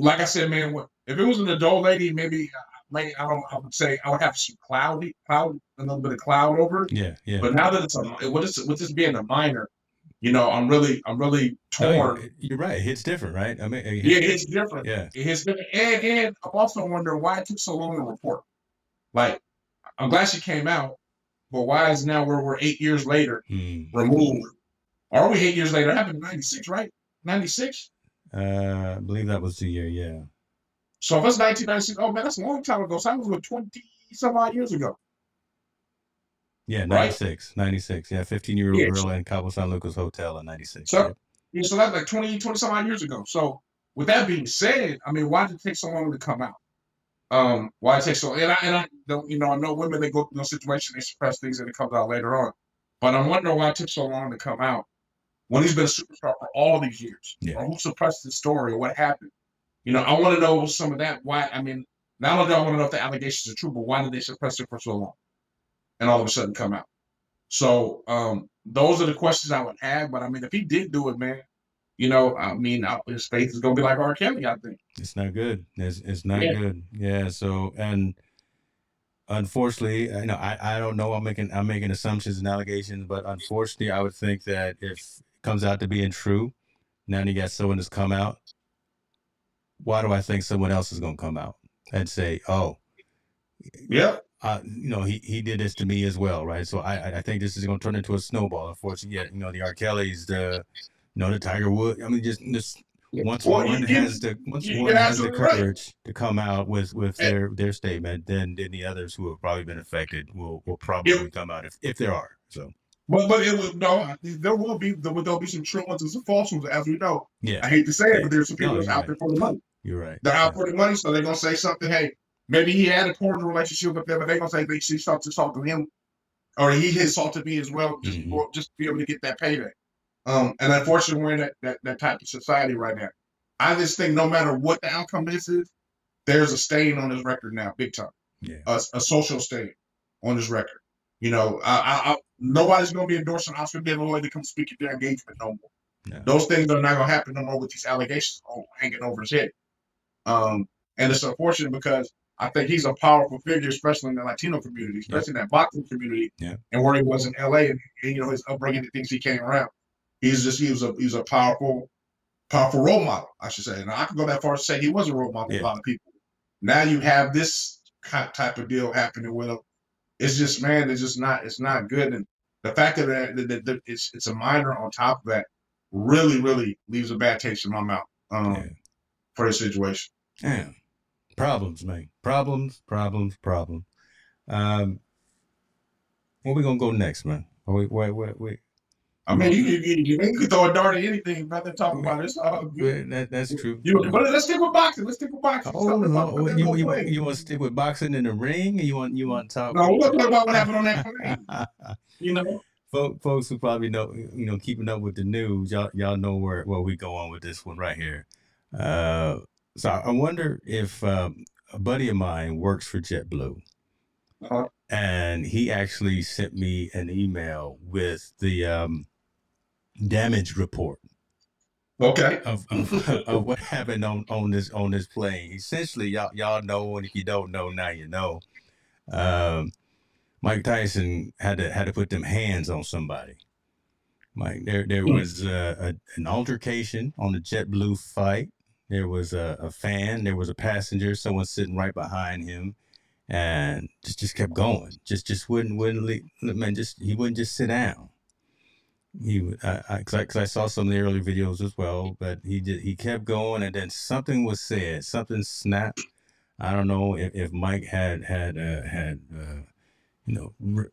like I said, man, if it was an adult lady, maybe, maybe I don't, I would say I would have some cloudy, cloud, a little bit of cloud over it. Yeah, yeah. But now that it's a, what is with this being a minor, you know, I'm really, I'm really torn. No, you're right. It hits different, right? I mean, it yeah, it's different. Yeah, it hits different. And and I'm also wondering why it took so long to report. Like, I'm glad she came out, but why is now where we're eight years later hmm. removed? Are we eight years later? It happened in '96, right? '96. Uh, I believe that was the year. Yeah. So if it's 1996, oh man, that's a long time ago. So I was with 20 some odd years ago. Yeah, Right? 96. 96. Yeah, 15 year old Yeah, girl in Cabo San Lucas Hotel in 96. So- yeah. Yeah, so that's like 20, 20 some odd years ago. So with that being said, I mean, why did it take so long to come out? Um, why it take so and I and I don't you know, I know women they go through those situations, they suppress things and it comes out later on. But I'm wondering why it took so long to come out when he's been a superstar for all these years. Yeah. Or who suppressed the story or what happened. You know, I want to know some of that. Why I mean, not only do I want to know if the allegations are true, but why did they suppress it for so long? And all of a sudden come out. So um those are the questions I would have. But I mean, if he did do it, man, you know, I mean, his faith is gonna be like R. Kelly, I think. It's not good. It's, it's not Yeah. good. Yeah. So, and unfortunately, you know, I, I don't know. I'm making, I'm making assumptions and allegations, but unfortunately, I would think that if it comes out to being true, now you got someone that's come out. Why do I think someone else is going to come out and say, oh, Yeah. uh, you know, he, he did this to me as well, right? So I I- I think this is going to turn into a snowball. Unfortunately, yeah, you know, the R. Kelly's, the you know, the Tiger Wood. I mean, just just once Well, one you- you- has the once one has the absolutely right. courage to come out with with And- their their statement, then then the others who have probably been affected will will probably come out if if there are. So But but it would no, there will be there will be some true ones and some false ones, as we know. Yeah. I hate to say it, but there's some people No, that's you're out there for the money. you're right. They're out for the money, so they're gonna say something. Hey, maybe he had a cordial relationship with them, but they're gonna say they she started assaulting him, or he has assaulted me as well, just Mhm. for, just to be able to get that payday. Um, and unfortunately, we're in that, that that type of society right now. I just think no matter what the outcome this is, there's a stain on his record now, big time. Yeah, a, a social stain on his record. You know, I, I, nobody's going to be endorsing Oscar De La Hoya to come speak at their engagement no more. no. Those things are not going to happen no more with these allegations on, hanging over his head. Um, and it's unfortunate because I think he's a powerful figure, especially in the Latino community, especially in that boxing community, Yeah. and where he was in LA, and, and, you know his upbringing, the things he came around. He's just he was a he's a powerful, powerful role model, I should say. And I could go that far as to say he was a role model to Yeah. a lot of people. Now you have this type of deal happening with him. It's just man, it's just not it's not good. And the fact that, that, that, that it's it's a minor on top of that really really leaves a bad taste in my mouth um, Yeah. for the situation. Damn. Problems, man. Problems, problems, problems. Um, where we gonna go next, man? Are we, wait, wait, wait. I mean, you, you, you, you can throw a dart at anything, but they're talking about it. It's all good. That, that's true. You, but let's stick with boxing. Let's stick with boxing. Oh, Let's talk about no, you, you, gonna you, want to stick with boxing in the ring, or you want you want to talk? No, gonna talk about what happened on that plane. You know, Folk, folks who probably know, you know, keeping up with the news, y'all, y'all know where where we go on with this one right here. Uh, so I wonder if um, a buddy of mine works for JetBlue, Uh-huh. and he actually sent me an email with the um, damage report okay. of, of, of what happened on, on this on this plane. Essentially, y'all y'all know, and if you don't know, now you know. Um, Mike Tyson had to had to put them hands on somebody. Mike, there there Hmm. was uh, a, an altercation on the JetBlue flight. There was a, a fan. There was a passenger. Someone sitting right behind him, and just just kept going. Just just wouldn't wouldn't leave, man. Just he wouldn't just sit down. He would- I I, cause I, saw some of the early videos as well, but he did he kept going, and then something was said. Something snapped. I don't know if, if Mike had had uh, had uh, you know re-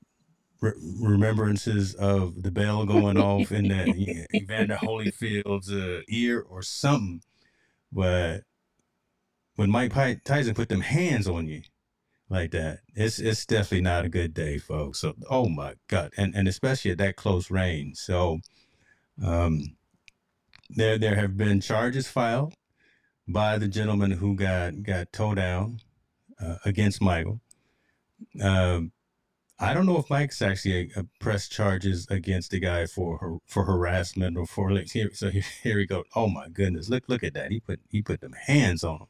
re- remembrances of the bell going off in the Evander Holyfield's uh, ear or something, but when Mike Tyson put them hands on you like that, it's it's definitely not a good day, folks. So oh my god, and and especially at that close range. So um, there there have been charges filed by the gentleman who got got towed down. uh, against Michael. Um, I don't know if Mike's actually uh, pressed charges against the guy for her, for harassment or for like here. So here, here we go. Oh my goodness! Look look at that. He put he put them hands on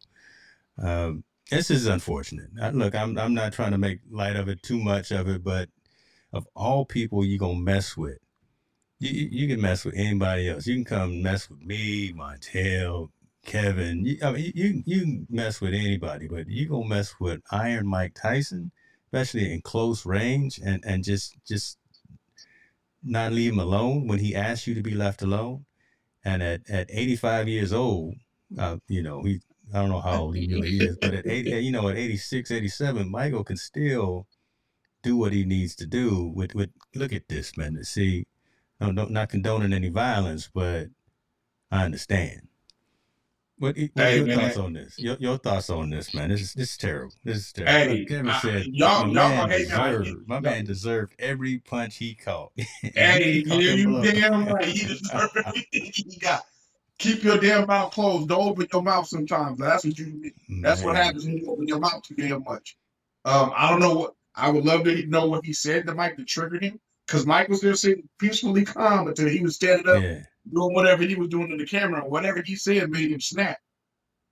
him. Um, this is unfortunate. I, look, I'm I'm not trying to make light of it too much of it, but of all people you gonna mess with, you you can mess with anybody else. You can come mess with me, Montel, Kevin. You, I mean, you you can mess with anybody, but you gonna mess with Iron Mike Tyson especially in close range, and and just just not leave him alone when he asks you to be left alone. And at, at 85 years old, uh, you know, he I don't know how old he really is, but at 80, you know, at 86, 87, Michael can still do what he needs to do. With with look at this man. To see, I'm not condoning any violence, but I understand. What, what hey, your man, thoughts on this? Your, your thoughts on this, man? This is this is terrible. This is terrible. Hey, Kevin said, y'all, my, y'all, man, hey, deserved, my man deserved every punch he caught. hey, you, you damn right. He deserved everything he got. Keep your damn mouth closed. Don't open your mouth sometimes. That's what you. That's man. what happens when you open your mouth too damn much. Um, I don't know what. I would love to know what he said to Mike to trigger him, because Mike was there sitting peacefully calm until he was standing up. Yeah doing whatever he was doing to the camera, whatever he said made him snap,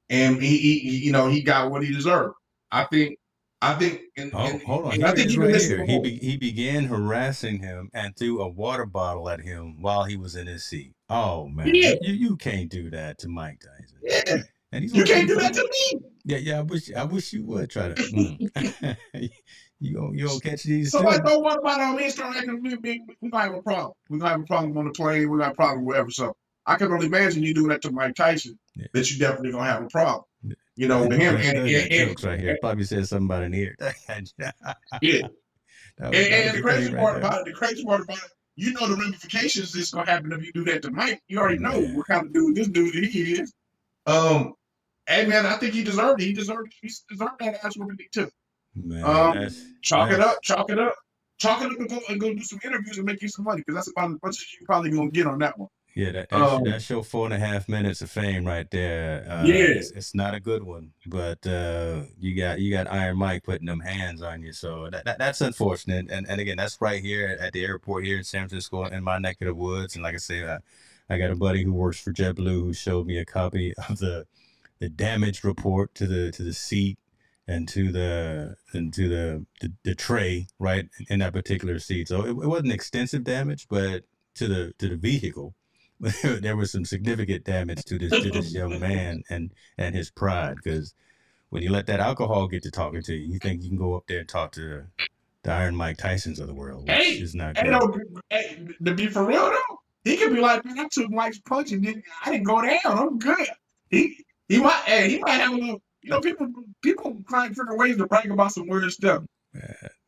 and he, he, he you know, he got what he deserved. I think, I think, and, oh, and, hold on, I think he right here. He be, he began harassing him and threw a water bottle at him while he was in his seat. Oh man, yeah. you you can't do that to Mike Tyson. Yeah. And he's you can't do that to me. Yeah, yeah. I wish I wish you would try to. Mm. You don't, you don't catch these. So like, don't worry about on Instagram. We, we, we might have a problem. We might have a problem on the plane. We got a problem wherever. So I can only imagine you doing that to Mike Tyson. Yeah. That you definitely gonna have a problem. You know, to him and, and, and, right here. Probably said something about an ear. yeah. And, and the crazy part right about it, the crazy part about it, you know the ramifications that's gonna happen if you do that to Mike. You already know yeah. what kind of dude this dude he is. Um, hey man, I think he deserved it. He deserved he deserved that ass whooping too. Man, um, that's, chalk that's... it up, chalk it up, chalk it up, and go and go do some interviews and make you some money because that's about as much as you probably gonna get on that one. Yeah, that, that's, um, that's your four and a half minutes of fame right there. Uh, yeah, it's, it's, not a good one, but uh, you got you got Iron Mike putting them hands on you, so that, that, that's unfortunate. And and again, that's right here at the airport here in San Francisco, in my neck of the woods. And like I say, I, I got a buddy who works for JetBlue who showed me a copy of the the damage report to the to the seat and to the into the, the, the tray right in that particular seat. So it, it wasn't extensive damage, but to the to the vehicle, there was some significant damage to this to this young man and and his pride because when you let that alcohol get to talking to you, you think you can go up there and talk to the Iron Mike Tysons of the world, which hey, is not hey, no, hey, to be for real though, he could be like, man, I took Mike's punch and didn't, I didn't go down. I'm good. He he might hey, he might have a little you know, people people try to figure ways to brag about some weird stuff.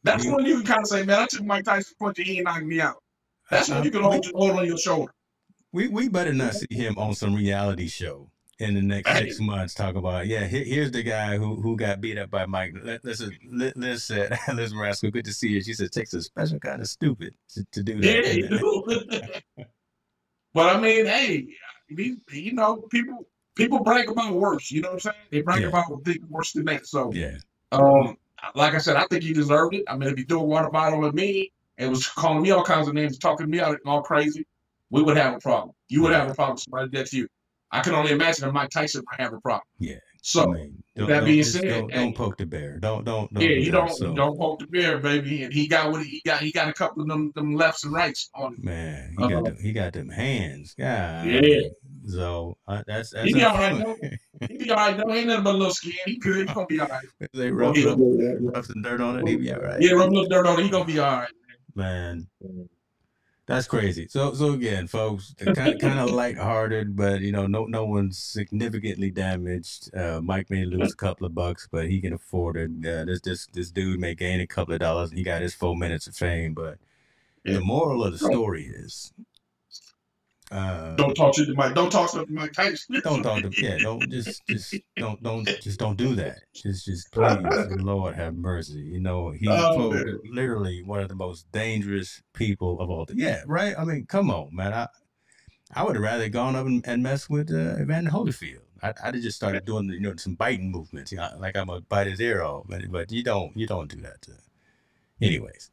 That's when you can kind of say, man, I took Mike Tyson punch and he ain't knocking me out. That's when uh, you can hold, hold on your shoulder. We we better not see him on some reality show in the next six months. Talk about yeah, here, here's the guy who who got beat up by Mike. Listen, Liz said, Liz Rascal, good to see you. She said, it takes a special kind of stupid to, to do that. Yeah, but I mean, hey, you know, people people brag about worse. You know what I'm saying? They brag yeah. about big worse than that. So yeah. Um, like I said, I think he deserved it. I mean, if he threw a water bottle with me and was calling me all kinds of names, talking to me out all crazy, we would have a problem. You would have a problem. Somebody to you. I can only imagine if Mike Tyson might have a problem. Yeah. So I mean, that being said, don't, don't, poke the bear. Don't don't. don't yeah, you don't so. don't poke the bear, baby. And he got what he got. He got a couple of them them lefts and rights on him. Man, he uh-huh. got them, he got them hands. God. Yeah. So uh, that's that's. He be all right. Though. he be all right. Though. Ain't nothing but a little skin. He good. He gonna be all right. they rub, rub, rub some dirt on it. He be all right. Yeah, rub a little dirt on it. He gonna be all right. Man. man. That's crazy. So so again, folks, kind of, kind of lighthearted, but you know, no no one's significantly damaged. Uh, Mike may lose a couple of bucks, but he can afford it. Uh, this this this dude may gain a couple of dollars, and he got his four minutes of fame. But the moral of the story is uh, don't talk to the Mike. Don't talk to Mike Tyson. don't talk to yeah. Don't just just don't don't just don't do that. Just just please, Lord have mercy. You know he oh, literally one of the most dangerous people of all time. Yeah, right. I mean, come on, man. I I would have rather gone up and, and messed with uh, Evander Holyfield. I, I'd just started doing you know some biting movements, you know, like I'm gonna bite his ear off. But, but you don't you don't do that. To, anyways,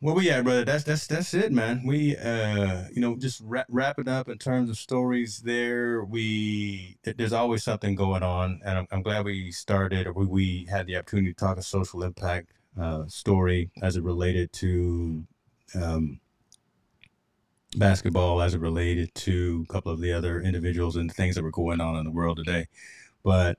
where we at, brother? That's that's that's it, man. We uh you know just wrap, wrap it up in terms of stories. There, we there's always something going on, and I'm, I'm glad we started or we, we had the opportunity to talk a social impact uh, story as it related to um, basketball as it related to a couple of the other individuals and things that were going on in the world today. But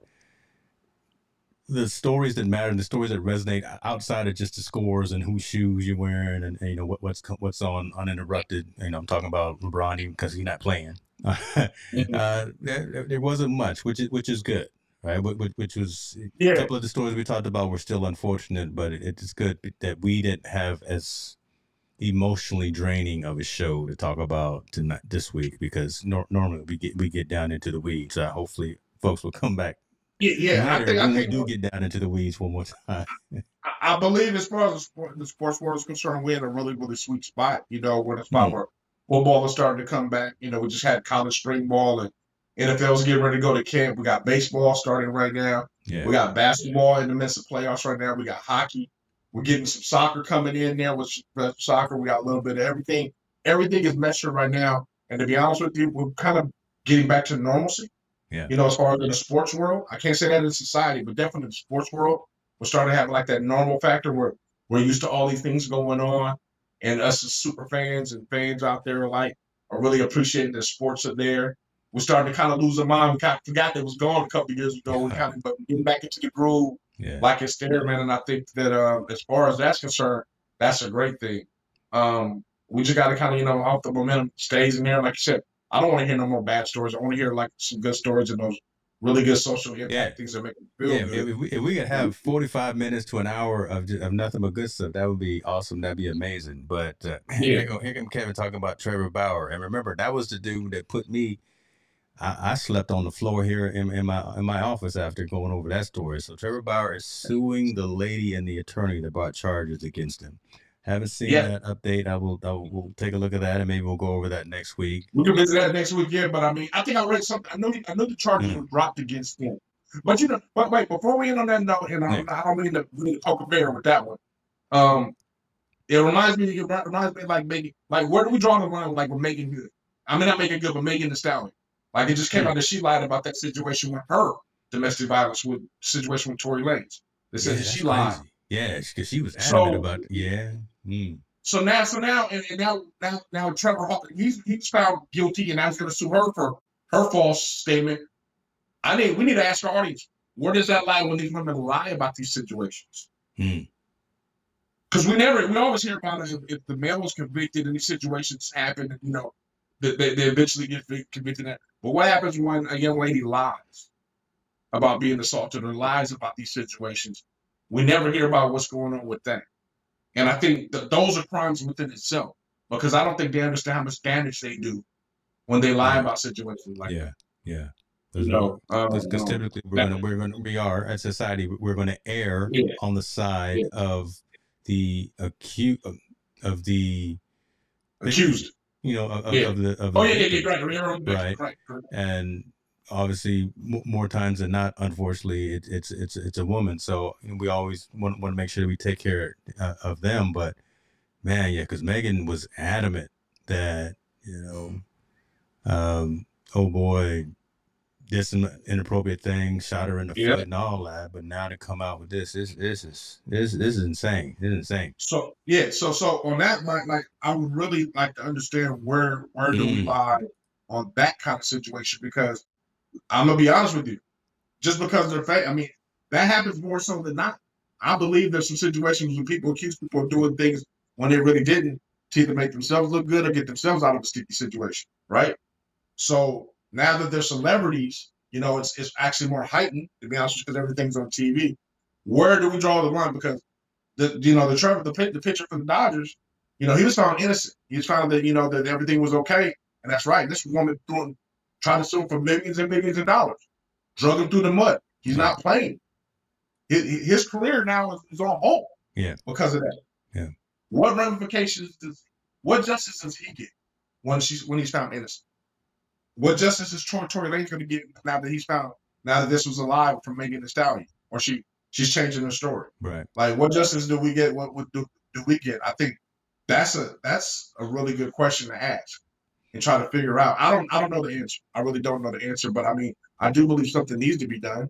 the stories that matter, and the stories that resonate outside of just the scores and whose shoes you're wearing, and, and you know what, what's what's on uninterrupted. You know, I'm talking about LeBron even because he's not playing. mm-hmm. uh, there, there wasn't much, which is which is good, right? Which, which was yeah. a couple of the stories we talked about were still unfortunate, but it, it's good that we didn't have as emotionally draining of a show to talk about tonight this week because nor- normally we get we get down into the weeds. Uh, hopefully, folks will come back. Yeah, yeah. I think, I think we do get down into the weeds one more time. I believe, as far as the, sport, the sports world is concerned, we're in a really, really sweet spot. You know, we're in a spot mm. where football is starting to come back. You know, we just had college spring ball and NFL's getting ready to go to camp. We got baseball starting right now. Yeah. We got basketball in the midst of playoffs right now. We got hockey. We're getting some soccer coming in there with soccer. We got a little bit of everything. Everything is measured right now. And to be honest with you, we're kind of getting back to normalcy. Yeah. You know, as far as in the sports world, I can't say that in society, but definitely in the sports world, we're starting to have like that normal factor where we're used to all these things going on. And us as super fans and fans out there like are really appreciating the sports are there. We're starting to kind of lose our mind. We kind of forgot that was gone a couple years ago. We kind of but getting back into the groove yeah. like it's there, man. And I think that uh, as far as that's concerned, that's a great thing. Um, we just got to kind of, you know, hope the momentum stays in there. Like you said, I don't want to hear no more bad stories. I want to hear like some good stories and those really good social impact yeah. things that make them feel yeah, good. If we, if we could have 45 minutes to an hour of, of nothing but good stuff, that would be awesome. That'd be amazing. But uh, yeah. here, go, here come Kevin talking about Trevor Bauer. And remember, that was the dude that put me I, I, slept on the floor here in, in, my in my office after going over that story. So Trevor Bauer is suing the lady and the attorney that brought charges against him. Haven't seen yeah. that update. I will. I will we'll take a look at that, and maybe we'll go over that next week. We can visit that next week, yeah. But I mean, I think I read something. I know. I know the charges mm. were dropped against him. But you know, but wait, before we end on that note, and I, I don't mean to really poke a bear with that one. Um, it reminds me. It reminds me like making like where do we draw the line? Like we're making good. I mean, not making good, but Megan Thee Stallion. Like it just came out that she lied about that situation with her domestic violence with situation with Tory Lanez. They said yeah, she lied. Crazy. Yeah, because she was adamant so, about it. yeah. Mm. So now, so now, and, and, now, now, now, Trevor Hawkins, he's he's found guilty, and now he's going to sue her for her false statement. I need we need to ask our audience where does that lie when these women lie about these situations? Because mm. we never, we always hear about it if, if the male was convicted and these situations happen, you know, they, they, they eventually get convicted. But what happens when a young lady lies about being assaulted or lies about these situations? We never hear about what's going on with that. And I think that those are crimes within itself because I don't think they understand how much damage they do when they lie about situations like yeah, that. Yeah, There's no, because um, typically we're gonna we're gonna we are as society we're gonna err yeah. on the side yeah. of the acute of, of the accused you know, of, yeah. of the of oh the, yeah, yeah, right, right, right, right, and obviously more times than not, unfortunately, it, it's it's it's a woman. So we always want want to make sure we take care uh, of them. But man, yeah, because Megan was adamant that you know, um, oh boy, did some inappropriate things, shot her in the foot and all that. But now to come out with this, this, this is this, this is insane. This is insane. So yeah, so so on that, like, like I would really like to understand where where do we mm. lie on that kind of situation because I'm gonna be honest with you, just because they're fake, I mean that happens more so than not. I believe there's some situations when people accuse people of doing things when they really didn't to either make themselves look good or get themselves out of a sticky situation, right? So now that they're celebrities, you know, it's it's actually more heightened to be honest, because everything's on TV. Where do we draw the line? Because the you know the Trevor the, the pitcher for the Dodgers, you know, he was found innocent. He was found that you know that everything was okay, and that's right. This woman doing trying to sue him for millions and millions of dollars, drug him through the mud. He's not playing. His, his career now is, is on hold. Yeah, because of that. Yeah. What ramifications does what justice does he get? when she's when he's found innocent. What justice is Tory, Tory Lanez going to get now that he's found now that this was alive from Megan Thee Stallion, or she she's changing the story? Right. Like, what justice do we get? What, what do, do we get? I think that's a that's a really good question to ask and try to figure out. I don't I don't know the answer. I really don't know the answer, but I mean, I do believe something needs to be done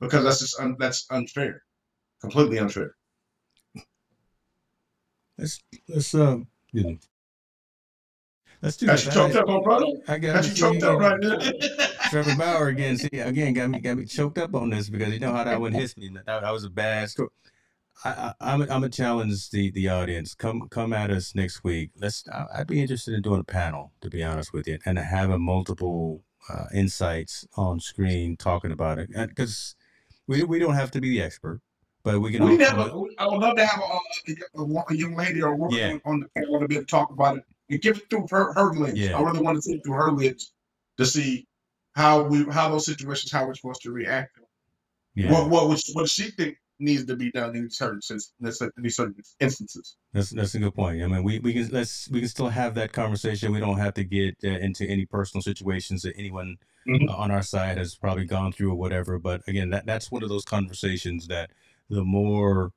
because that's just un, that's unfair, completely unfair. Let's let's um you know. Let's do Got this. you choked I, up, my brother. I got, Got me you choked up right now. Trevor Bauer again. See again got me got me choked up on this because you know how that one hits me. That, that was a bad story. I, I'm gonna challenge the the audience. Come come at us next week. Let's. I'd be interested in doing a panel to be honest with you, and having multiple uh, insights on screen talking about it because we we don't have to be the expert, but we can. We all need to come have up- a, I would love to have a, a, a, a young lady or a woman Yeah. on, on the panel to be able to talk about it and give it through her, her lens. Yeah. I really want to see it through her lens to see how we how those situations how we're supposed to react. yeah. What what was what she think needs to be done in certain in certain instances. That's that's a good point. I mean, we, we can let's we can still have that conversation. We don't have to get uh, into any personal situations that anyone Mhm. uh, on our side has probably gone through or whatever. But again, that that's one of those conversations that the more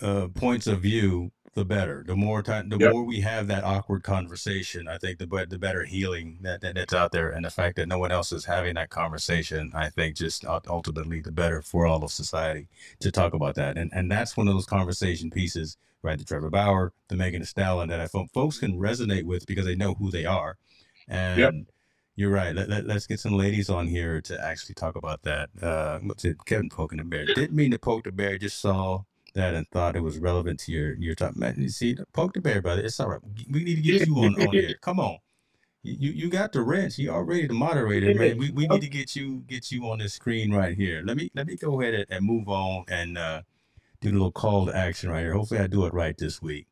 uh, points of view, the better. The more time, the Yep. more we have that awkward conversation, I think the bet the better healing that, that that's out there, and the fact that no one else is having that conversation, I think just ultimately the better for all of society to talk about that. And and that's one of those conversation pieces, right? The Trevor Bauer, the Megan Thee Stallion that I fo- folks can resonate with because they know who they are. And you're right. Let, let, us get some ladies on here to actually talk about that. Uh, what's it? Kevin poking the bear. Didn't mean to poke the bear. Just saw that and thought it was relevant to your your top. Man, you see, poke the bear, brother. It's all right. We need to get you on, on here. Come on. You you got the wrench. You already the moderator, man. We, we need to get you get you on the screen right here. Let me let me go ahead and, and move on and uh, do a little call to action right here. Hopefully, I do it right this week.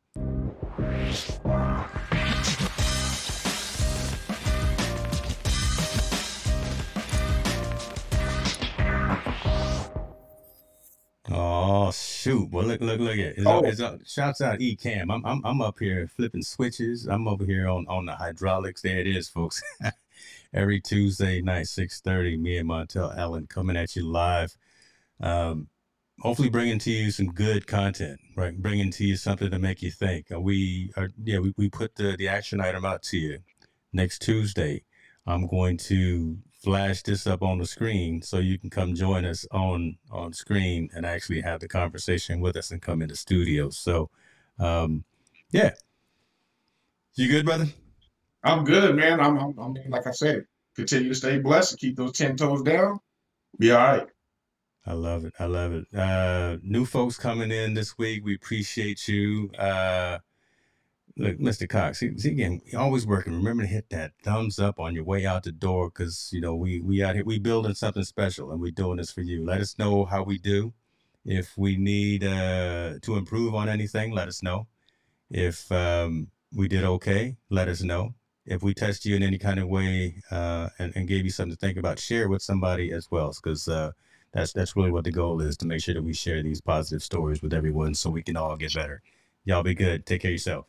Oh shoot! Well, look, look, look at it. Oh. it's, shouts out Ecamm. I'm, I'm, I'm up here flipping switches. I'm over here on, on the hydraulics. There it is, folks. Every Tuesday night, six thirty. Me and Montel Allen coming at you live. Um, hopefully, bringing to you some good content. Right, bringing to you something to make you think. Uh, we are, yeah, we, we put the the action item out to you next Tuesday. I'm going to flash this up on the screen so you can come join us on on screen and actually have the conversation with us and come in the studio. So, um, yeah, you good, brother? I'm good, man. I'm, I'm, I'm like I said, continue to stay blessed and keep those ten toes down. Be all right. I love it. I love it. Uh, new folks coming in this week. We appreciate you. Uh, look, Mr. Cox, see again, you always working. Remember to hit that thumbs up on your way out the door because you know we we out here we building something special and we doing this for you. Let us know how we do. If we need uh, to improve on anything, let us know. If um, we did okay, let us know. If we touched you in any kind of way uh, and, and gave you something to think about, share with somebody as well because uh, that's that's really what the goal is to make sure that we share these positive stories with everyone so we can all get better. Y'all be good. Take care of yourself.